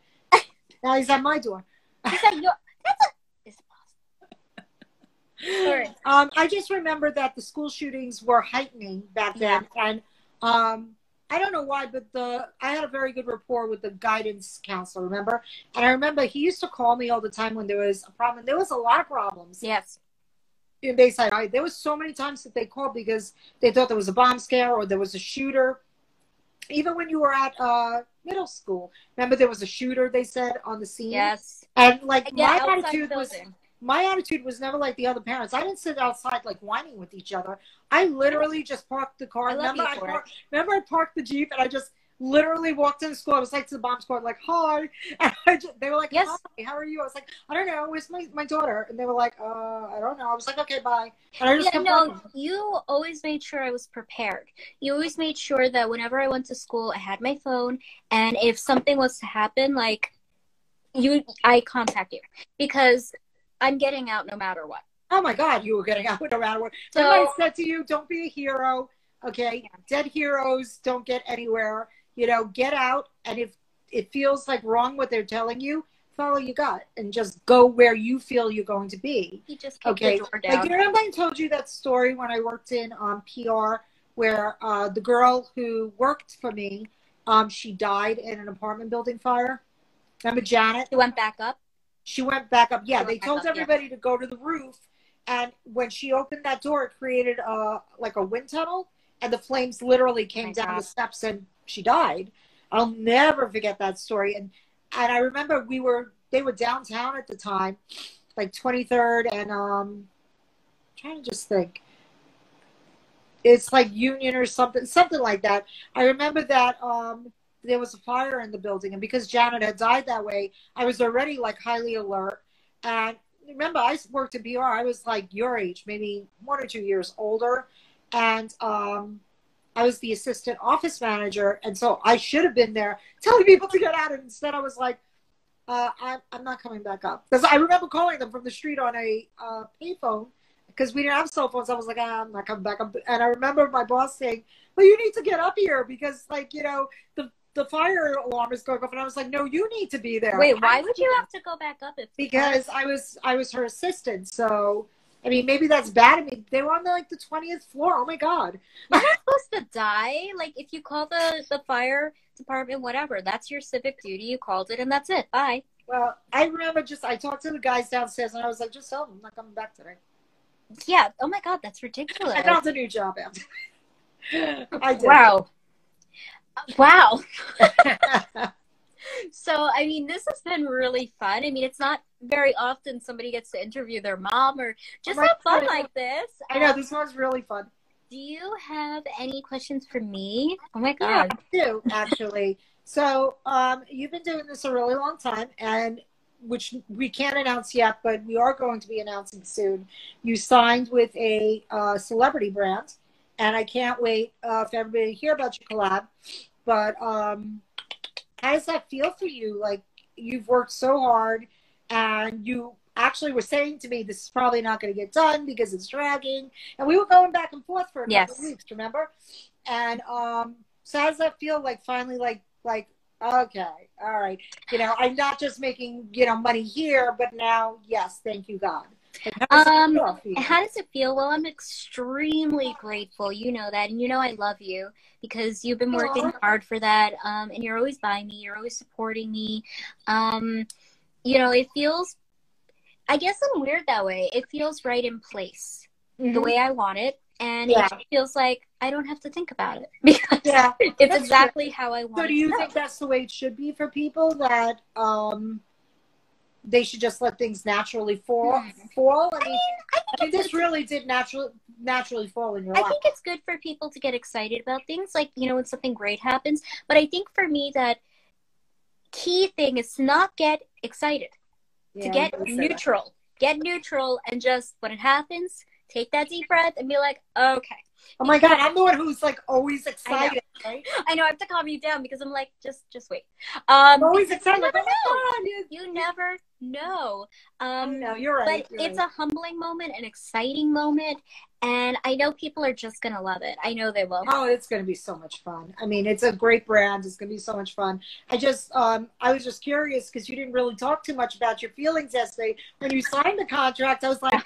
now he's at my door. He said, "Your that's a." Is it possible? Sorry. Um, I just remember that the school shootings were heightening back then, and um, I don't know why, but the I had a very good rapport with the guidance counselor. Remember, and I remember he used to call me all the time when there was a problem. There was a lot of problems Yes. in Bayside. High. There was so many times that they called because they thought there was a bomb scare or there was a shooter. Even when you were at uh, middle school, remember there was a shooter. They said on the scene. Yes. And like Yeah, my attitude was building. My attitude was never like the other parents. I didn't sit outside like whining with each other. I literally just parked the car. I remember, I parked, remember I parked the Jeep and I just literally walked into school. I was like to the bomb squad, like, hi. And I just, they were like, Yes. hi, how are you? I was like, I don't know. Where's my, my daughter? And they were like, uh, I don't know. I was like, okay, bye. And I just Yeah, no, you always made sure I was prepared. You always made sure that whenever I went to school, I had my phone, and if something was to happen, like you, I contact you because I'm getting out no matter what. Oh my God, you were getting out no matter what. So- I said to you, don't be a hero. Okay. Dead heroes don't get anywhere. You know, get out. And if it feels like wrong what they're telling you, follow your gut and just go where you feel you're going to be. He just Okay. Like, you remember I told you that story when I worked in um, PR where uh, the girl who worked for me, um, she died in an apartment building fire? Remember Janet? He went back up. She went back up. Yeah, they told up, yeah. everybody to go to the roof, and when she opened that door, it created a like a wind tunnel, and the flames literally came my down God. the steps, and she died. I'll never forget that story. And and I remember we were they were downtown at the time, like Twenty Third, and um, trying to just think. It's like Union or something, something like that. I remember that um, there was a fire in the building, and because Janet had died that way, I was already like highly alert. And remember, I worked at BR. I was like your age, maybe one or two years older, and um, I was the assistant office manager, and so I should have been there telling people to get out. And instead, I was like, uh, I'm, I'm not coming back up because I remember calling them from the street on a uh, payphone because we didn't have cell phones. I was like, ah, I'm not coming back up. And I remember my boss saying, "Well, you need to get up here because, like, you know, the the fire alarm is going off." And I was like, "No, you need to be there." Wait, why would you have to go back up if Because I was I was her assistant. So I mean, maybe that's bad. I mean, they were on the, like the twentieth floor. Oh my god. you're not supposed to die? Like if you call the the fire department, whatever, that's your civic duty. You called it, and that's it. Bye. Well, I remember just I talked to the guys downstairs, and I was like, "Just tell them I'm not coming back today." Yeah. Oh my God, that's ridiculous. I found a new job after. I did. Wow. Wow. So, I mean, this has been really fun. I mean, it's not very often somebody gets to interview their mom or just Oh have fun God. like this. I know Um, this was really fun. do you have any questions for me? Oh my Yeah, God. I do actually. So um, you've been doing this a really long time, and which we can't announce yet, but we are going to be announcing soon. You signed with a uh, celebrity brand, and I can't wait uh, for everybody to hear about your collab. But um, how does that feel for you? Like you've worked so hard, and you actually were saying to me, "This is probably not going to get done because it's dragging," and we were going back and forth for a couple Yes. of weeks. Remember? And um, so how does that feel? Like finally, like like okay, all right. You know, I'm not just making you know money here, but now, yes, thank you God. Um, how does it feel? Well, I'm extremely grateful. You know that, and you know I love you because you've been working Aww. hard for that. Um, and you're always by me. You're always supporting me. Um, you know, it feels. I guess I'm weird that way. It feels right in place, mm-hmm. the way I want it, and yeah. it feels like I don't have to think about it because yeah, it's exactly true. how I want. So, do you think that's the way it should be for people that? um they should just let things naturally fall. Fall. I mean, I, I mean this really did naturally naturally fall in your I life. think it's good for people to get excited about things, like you know, when something great happens. But I think for me, that key thing is not get excited, yeah, to get neutral, get neutral, and just when it happens, take that deep breath and be like, okay, Oh my god, I'm the one who's like always excited. I know. Right? I know. I have to calm you down because I'm like, just, just wait. Um, always excited. You never know. You never know. Um, no, you're right. But you're it's right. a humbling moment, an exciting moment, and I know people are just gonna love it. I know they will. Oh, it's gonna be so much fun. I mean, it's a great brand. It's gonna be so much fun. I just, um, I was just curious because you didn't really talk too much about your feelings yesterday when you signed the contract. I was like.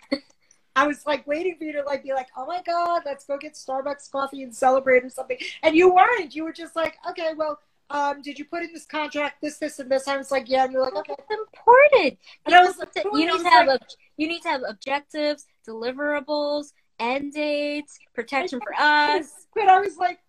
I was like waiting for you to like be like, oh my god, let's go get Starbucks coffee and celebrate or something. And you weren't. You were just like, okay, well, um, did you put in this contract this, this, and this? I was like, yeah. And you're like, okay, it's important. And I was like, you need to have like, you need to have objectives, deliverables, end dates, protection for us. But I was like,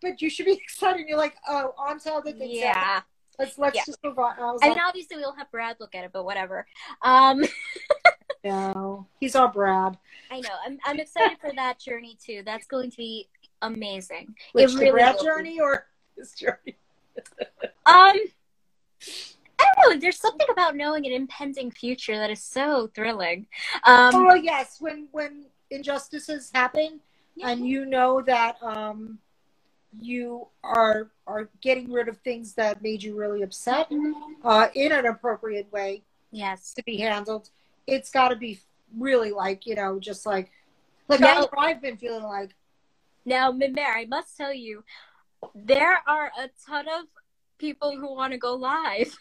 but you should be excited. And you're like, oh, on to other things. Yeah. Let's let's yeah. just move on. I, I like, mean, obviously we'll have Brad look at it, but whatever. Um, no, he's our Brad. I know. I'm I'm excited for that journey too. That's going to be amazing. Which, it really Brad journey or his journey? um. I don't know. There's something about knowing an impending future that is so thrilling. Um, oh yes, when when injustices happen, yeah. and you know that um, you are are getting rid of things that made you really upset mm-hmm. uh, in an appropriate way. Yes, to be handled it's got to be really like you know just like like now, I've been feeling like. Now, Mary, I must tell you, there are a ton of people who want to go live.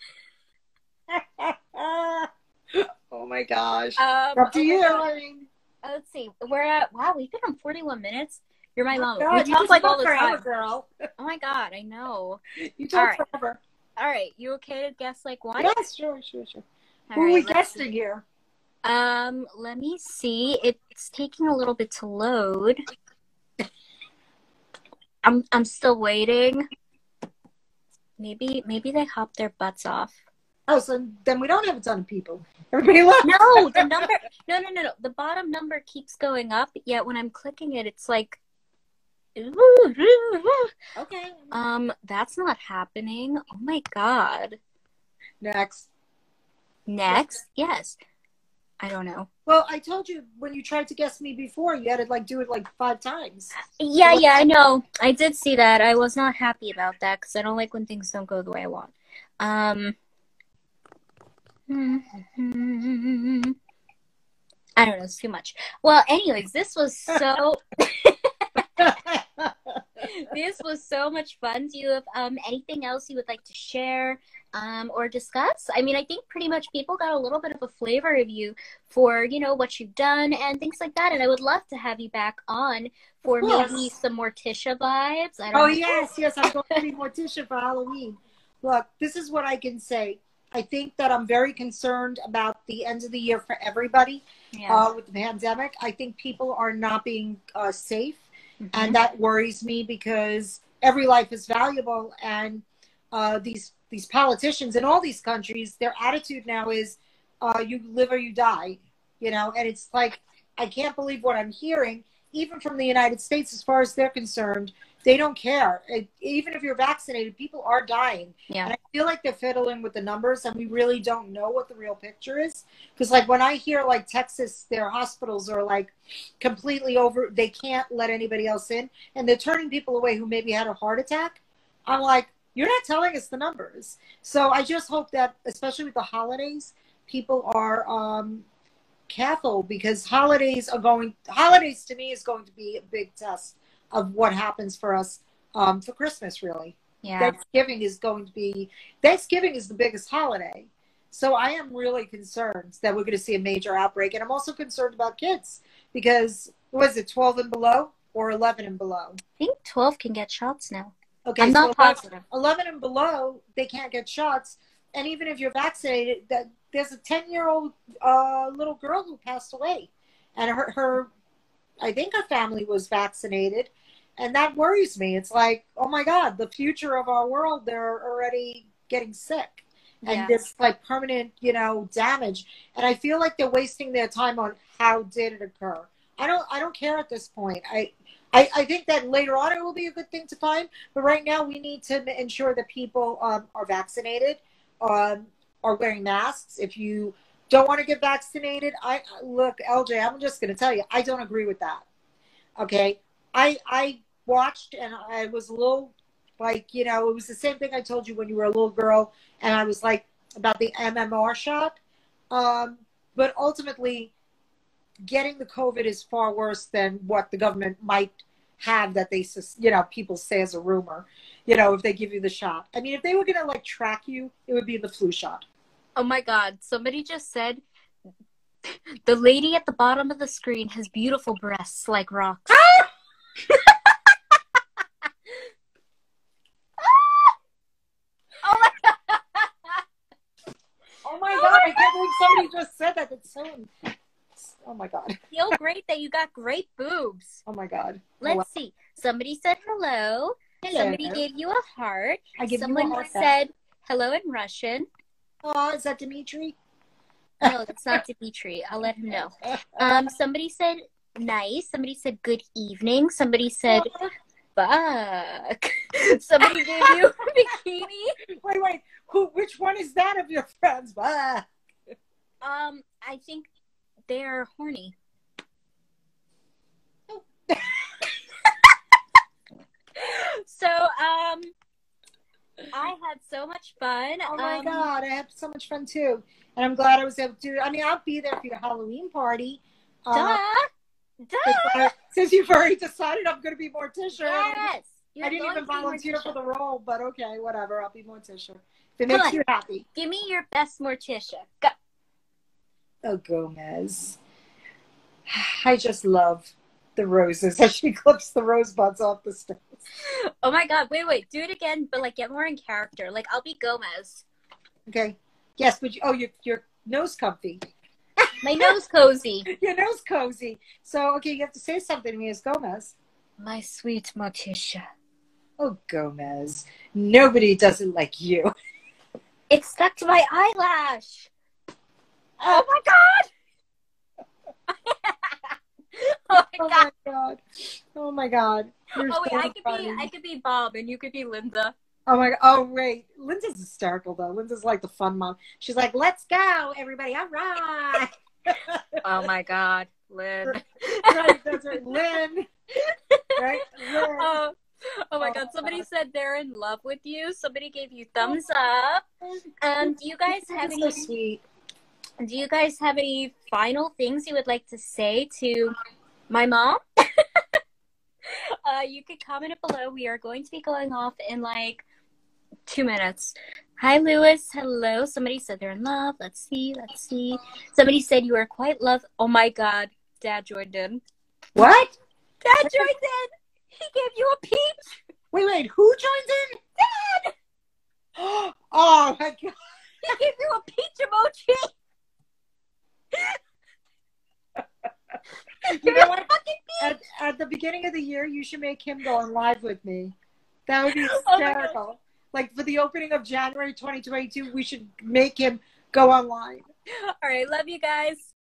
oh my gosh! Um, Up to you. Let's see. We're at wow. We've been on forty-one minutes. You're my mom. Oh we talk like all the time, girl. oh my god, I know. You talk all right. forever. All right, you okay to guess like one? Yes, sure, sure, sure. All Who right, are we guessing see. here? Um, let me see. It's taking a little bit to load. I'm I'm still waiting. Maybe maybe they hop their butts off. Oh, so then we don't have a ton of people. Everybody left. No, the number. No, no, no, no. The bottom number keeps going up. Yet when I'm clicking it, it's like. Okay. Um, that's not happening. Oh my god. Next. Next, yes. I don't know. Well, I told you when you tried to guess me before, you had to like do it like five times. Yeah, yeah, I know. I did see that. I was not happy about that because I don't like when things don't go the way I want. Um, I don't know. It's too much. Well, anyways, this was so. this was so much fun. Do you have um, anything else you would like to share? um, or discuss. I mean, I think pretty much people got a little bit of a flavor of you for, you know, what you've done and things like that. And I would love to have you back on for maybe some Morticia vibes. oh, know. yes, yes. I'm going to be Morticia for Halloween. Look, this is what I can say. I think that I'm very concerned about the end of the year for everybody yeah. uh, with the pandemic. I think people are not being uh, safe. Mm-hmm. And that worries me because every life is valuable. And uh, these these politicians in all these countries, their attitude now is, uh, you live or you die, you know, and it's like, I can't believe what I'm hearing, even from the United States, as far as they're concerned. They don't care. It, even if you're vaccinated, people are dying. Yeah. And I feel like they're fiddling with the numbers, and we really don't know what the real picture is. Because, like, when I hear, like, Texas, their hospitals are, like, completely over, they can't let anybody else in, and they're turning people away who maybe had a heart attack. I'm like, you're not telling us the numbers. So I just hope that, especially with the holidays, people are um, careful because holidays are going. Holidays to me is going to be a big test of what happens for us um, for Christmas. Really, yeah. Thanksgiving is going to be. Thanksgiving is the biggest holiday. So I am really concerned that we're going to see a major outbreak. And I'm also concerned about kids because, was it 12 and below or 11 and below? I think 12 can get shots now. Okay, I'm not so 11 positive. 11 and below, they can't get shots. And even if you're vaccinated, that there's a 10 year old uh, little girl who passed away. And her, her, I think her family was vaccinated. And that worries me. It's like, oh my God, the future of our world, they're already getting sick. And Yes. this like permanent, you know, damage. And I feel like they're wasting their time on how did it occur. I don't I don't care at this point. I I, I think that later on it will be a good thing to find, but right now we need to ensure that people um, are vaccinated, um, are wearing masks. If you don't want to get vaccinated, I look, LJ, I'm just going to tell you, I don't agree with that. Okay, I I watched and I was a little like you know it was the same thing I told you when you were a little girl, and I was like about the MMR shot, um, but ultimately getting the COVID is far worse than what the government might have that they, you know, people say as a rumor, you know, if they give you the shot. I mean, if they were going to like track you, it would be the flu shot. Oh my god, somebody just said the lady at the bottom of the screen has beautiful breasts like rocks. Ah! oh my god. Oh my God, I can't believe somebody just said that. That's so, oh my God. Feel great that you got great boobs. Oh my God. Let's see. Somebody said hello. Hello. Somebody gave you a heart. I give you a Someone heart said hello in Russian. Oh, is that Dimitri? No, that's not Dimitri. I'll let him know. Um, somebody said nice. Somebody said good evening. Somebody said fuck. Somebody gave you a bikini. Wait, wait. Who? Which one is that of your friends? Ah. Um, I think they're horny. so, um, I had so much fun. Oh my Um, God, I had so much fun too, and I'm glad I was able to. I mean, I'll be there for your Halloween party. Duh. Uh, Duh. since you've already decided I'm going to be Morticia. Yes. I didn't even volunteer for the role, but okay, whatever. I'll be Morticia. If it Come makes on. you happy. Give me your best Morticia. Go. Oh, Gomez. I just love the roses as she clips the rosebuds off the stems. Oh my god, wait, wait, do it again, but like get more in character. Like I'll be Gomez. Okay. Yes, but you, oh, your your nose comfy. My nose cozy. Your nose cozy. So okay, you have to say something to me as Gomez. My sweet Morticia. Oh, Gomez. Nobody does it like you. It stuck to my eyelash. Oh my god! oh my Oh god! god. Oh my god. You're Oh wait, so I could funny. be I could be Bob and you could be Linda. Oh my god. Oh wait. Linda's hysterical though. Linda's like the fun mom. She's like, let's go, everybody. All right. Oh my god, Lynn. right, that's right. Lynn. Right? Lynn. Oh, oh my god, somebody said they're in love with you. Somebody gave you thumbs up. Um, do you guys have That's any so sweet. Do you guys have any final things you would like to say to my mom? uh, you could comment it below. We are going to be going off in like two minutes. Hi, Lewis. Hello. Somebody said they're in love. Let's see. Let's see. Somebody said you are quite love. Oh my God. Dad joined in. What? Dad joined in. He gave you a peach. Wait, wait. Who joins in? Dad. Oh my god. He gave you a peach emoji. You know what? At, at the beginning of the year, you should make him go on live with me. That would be Oh hysterical. like for the opening of January 2022, we should make him go online. All right. Love you guys.